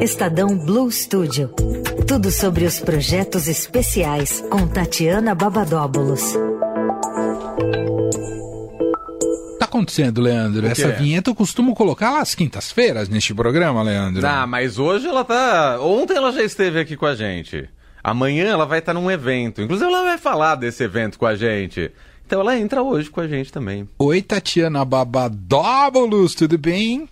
Estadão Blue Studio. Tudo sobre os projetos especiais com Tatiana Babadóbulos. Tá acontecendo, Leandro? Essa vinheta eu costumo colocar às quintas-feiras neste programa, Leandro. Ah, mas hoje ela tá. Ontem ela já esteve aqui com a gente. Amanhã ela vai estar num evento. Inclusive, ela vai falar desse evento com a gente. Então ela entra hoje com a gente também. Oi, Tatiana Babadóbulos, tudo bem?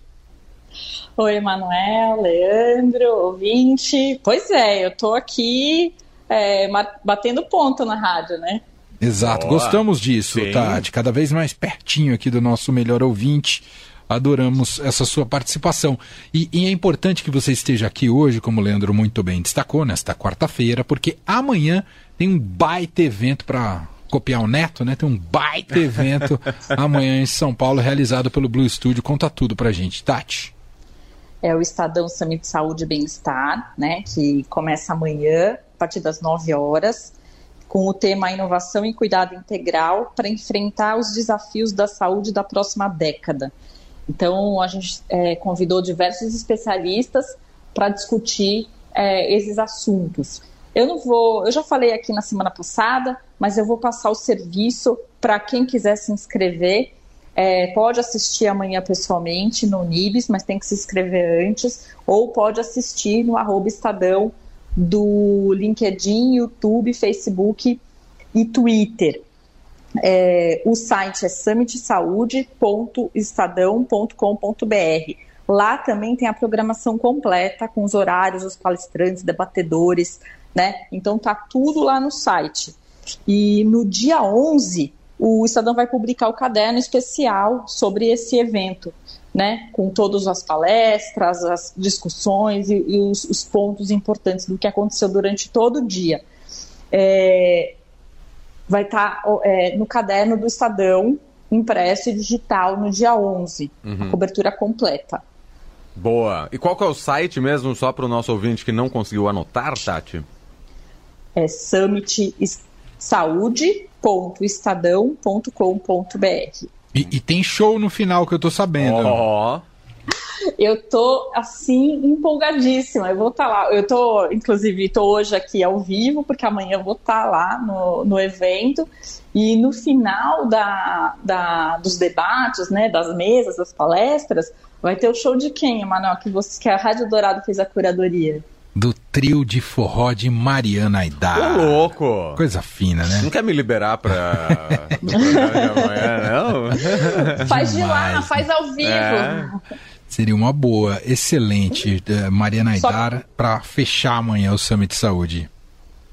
Oi, Manuel, Leandro, ouvinte. Pois é, eu tô aqui é, batendo ponto na rádio, né? Exato, Boa. gostamos disso, Sim. Tati. Cada vez mais pertinho aqui do nosso melhor ouvinte. Adoramos essa sua participação. E, e, é importante que você esteja aqui hoje, como o Leandro muito bem destacou, nesta quarta-feira, porque amanhã tem um baita evento para copiar o Neto, né? Tem um baita evento amanhã em São Paulo, realizado pelo Blue Studio. Conta tudo pra gente, Tati é o Estadão Summit Saúde e Bem-Estar, né, que começa amanhã, a partir das 9 horas, com o tema Inovação e Cuidado Integral para enfrentar os desafios da saúde da próxima década. Então, a gente é, convidou diversos especialistas para discutir é, esses assuntos. Eu não vou, eu já falei aqui na semana passada, mas eu vou passar o serviço para quem quiser se inscrever é, pode assistir amanhã pessoalmente no Nibis, mas tem que se inscrever antes, ou pode assistir no arroba Estadão do LinkedIn, YouTube, Facebook e Twitter. É, o site é summitsaude.estadão.com.br. Lá também tem a programação completa com os horários, os palestrantes, debatedores, né? Então tá tudo lá no site. E no dia 11 o Estadão vai publicar o caderno especial sobre esse evento, né, com todas as palestras, as discussões e, e os, os, pontos importantes do que aconteceu durante todo o dia. É, vai estar tá, é, no caderno do Estadão, impresso e digital, no dia 11, uhum. a cobertura completa. Boa. E qual que é o site mesmo, só para o nosso ouvinte que não conseguiu anotar, Tati? É Summit saúde.estadão.com.br. E, e, tem show no final que eu tô sabendo. Ó. Oh. Eu tô assim empolgadíssima. Eu vou estar tá lá. Eu tô, inclusive, tô hoje aqui ao vivo, porque amanhã eu vou estar tá lá no, no evento. E no final da, da, dos debates, né, das mesas, das palestras, vai ter o show de quem, Emanuel? Que, você, que a Rádio Dourado fez a curadoria do trio de forró de Mariana Aidar. Ô, louco! Coisa fina, né? Não quer me liberar pra... amanhã, não? Faz de lá, faz ao vivo. É. Seria uma boa, excelente, uh, Mariana Aidar, que... para fechar amanhã o Summit de Saúde.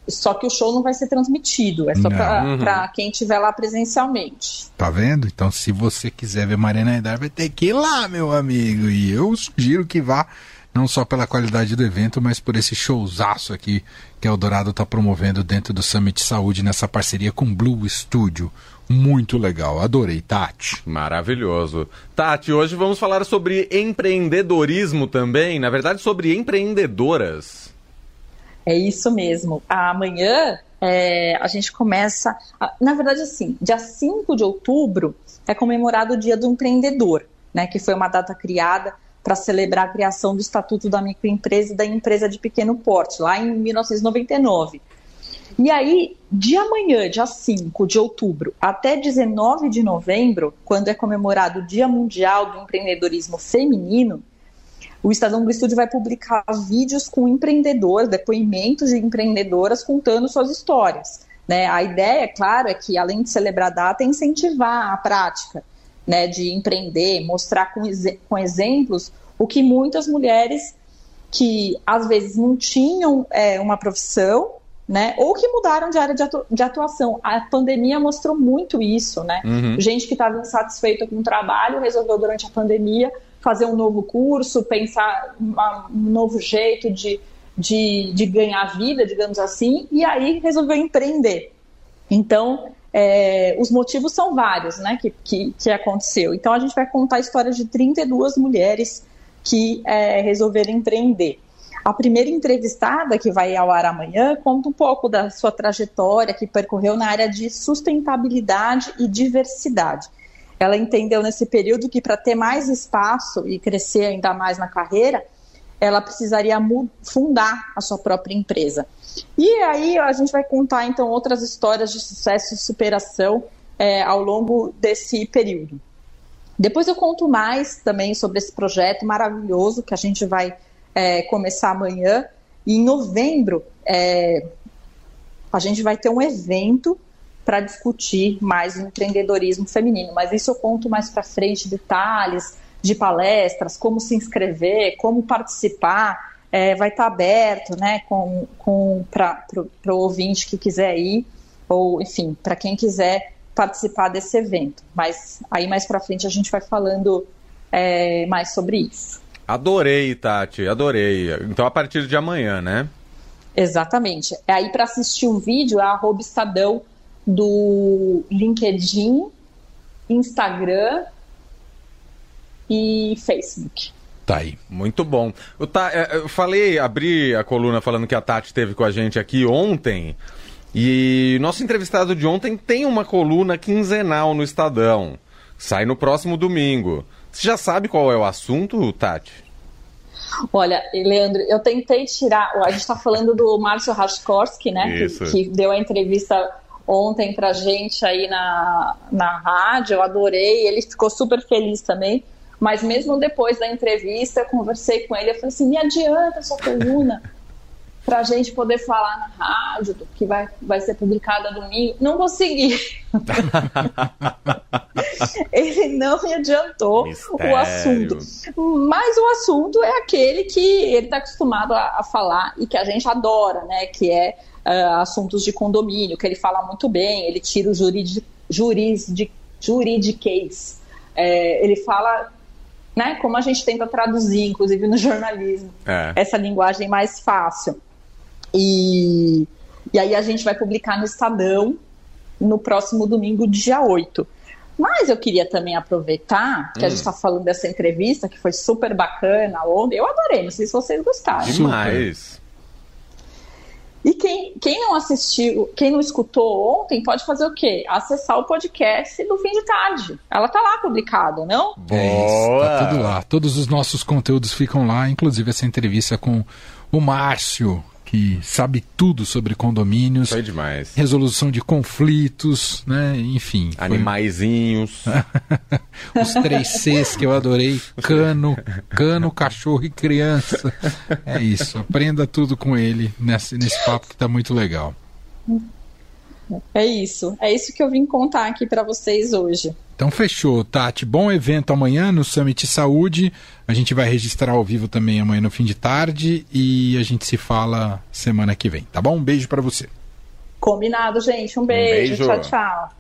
Só que o show não vai ser transmitido, é só para uhum. quem estiver lá presencialmente. Tá vendo? Então, se você quiser ver Mariana Aidar, vai ter que ir lá, meu amigo. E eu sugiro que vá não só pela qualidade do evento, mas por esse showzaço aqui que a Eldorado está promovendo dentro do Summit Saúde nessa parceria com Blue Studio. Muito legal, adorei, Tati. Maravilhoso. Tati, hoje vamos falar sobre empreendedorismo também, na verdade sobre empreendedoras. É isso mesmo. Amanhã é, a gente começa. A, na verdade, assim, dia 5 de outubro é comemorado o Dia do Empreendedor, né? Que foi uma data criada para celebrar a criação do Estatuto da Microempresa e da Empresa de Pequeno Porte, lá em 1999. E aí, de amanhã, dia 5 de outubro, até 19 de novembro, quando é comemorado o Dia Mundial do Empreendedorismo Feminino, o Estadão do Estúdio vai publicar vídeos com empreendedores, depoimentos de empreendedoras contando suas histórias. Né? A ideia, claro, é que, além de celebrar a data, é incentivar a prática né, de empreender, mostrar com, com exemplos o que muitas mulheres que às vezes não tinham é, uma profissão, né, ou que mudaram de área de, atu de atuação. A pandemia mostrou muito isso, né? Uhum. Gente que estava insatisfeita com o trabalho resolveu durante a pandemia fazer um novo curso, pensar uma, um novo jeito de, de, de ganhar vida, digamos assim, e aí resolveu empreender. Então, é, os motivos são vários, né, que, que, que, aconteceu. Então a gente vai contar a história de 32 mulheres que é, resolveram empreender. A primeira entrevistada, que vai ao ar amanhã, conta um pouco da sua trajetória que percorreu na área de sustentabilidade e diversidade. Ela entendeu nesse período que para ter mais espaço e crescer ainda mais na carreira, ela precisaria fundar a sua própria empresa. E aí a gente vai contar então outras histórias de sucesso e superação é, ao longo desse período. Depois eu conto mais também sobre esse projeto maravilhoso que a gente vai é, começar amanhã. E em novembro é, a gente vai ter um evento para discutir mais o empreendedorismo feminino. Mas isso eu conto mais para frente, detalhes de palestras, como se inscrever, como participar. É, vai estar tá aberto né, com, com, para o ouvinte que quiser ir, ou enfim, para quem quiser participar desse evento. Mas aí mais para frente a gente vai falando é, mais sobre isso. Adorei, Tati, adorei. Então a partir de amanhã, né? Exatamente. Aí para assistir o vídeo é arroba Estadão do LinkedIn, Instagram e Facebook. Tá aí. Muito bom. Eu, tá, eu falei, abri a coluna falando que a Tati teve com a gente aqui ontem. E nosso entrevistado de ontem tem uma coluna quinzenal no Estadão. Sai no próximo domingo. Você já sabe qual é o assunto, Tati? Olha, Leandro, eu tentei tirar. A gente está falando do Márcio Raskorski, né? Que, que, deu a entrevista ontem pra gente aí na, na rádio. Eu adorei, ele ficou super feliz também. Mas mesmo depois da entrevista, eu conversei com ele. Eu falei assim: me adianta essa coluna para a gente poder falar na rádio, que vai, vai ser publicada domingo. Não consegui. ele não me adiantou Mistério. o assunto. Mas o assunto é aquele que ele está acostumado a, a, falar e que a gente adora, né? Que é uh, assuntos de condomínio, que ele fala muito bem, ele tira o juridic, jurisdic, juridiquês. É, ele fala né, como a gente tenta traduzir, inclusive no jornalismo, é. essa linguagem mais fácil. E, e aí a gente vai publicar no Estadão no próximo domingo, dia 8. Mas eu queria também aproveitar que hum. a gente está falando dessa entrevista, que foi super bacana ontem. Eu adorei, não sei se vocês gostaram. Demais. E quem, quem não assistiu, quem não escutou ontem, pode fazer o quê? Acessar o podcast do fim de tarde. Ela tá lá publicada, não? É isso, tá tudo lá. Todos os nossos conteúdos ficam lá, inclusive essa entrevista com o Márcio, que sabe tudo sobre condomínios. Foi demais. Resolução de conflitos, né? Enfim. Animaizinhos. Os três Cs que eu adorei: cano, cano, cachorro e criança. É isso. Aprenda tudo com ele nesse, nesse papo que tá muito legal. É isso. É isso que eu vim contar aqui para vocês hoje. Então fechou, Tati. Bom evento amanhã no Summit Saúde. A gente vai registrar ao vivo também amanhã no fim de tarde e a gente se fala semana que vem, tá bom? Um beijo para você. Combinado, gente. Um beijo. Um beijo. Tchau, tchau.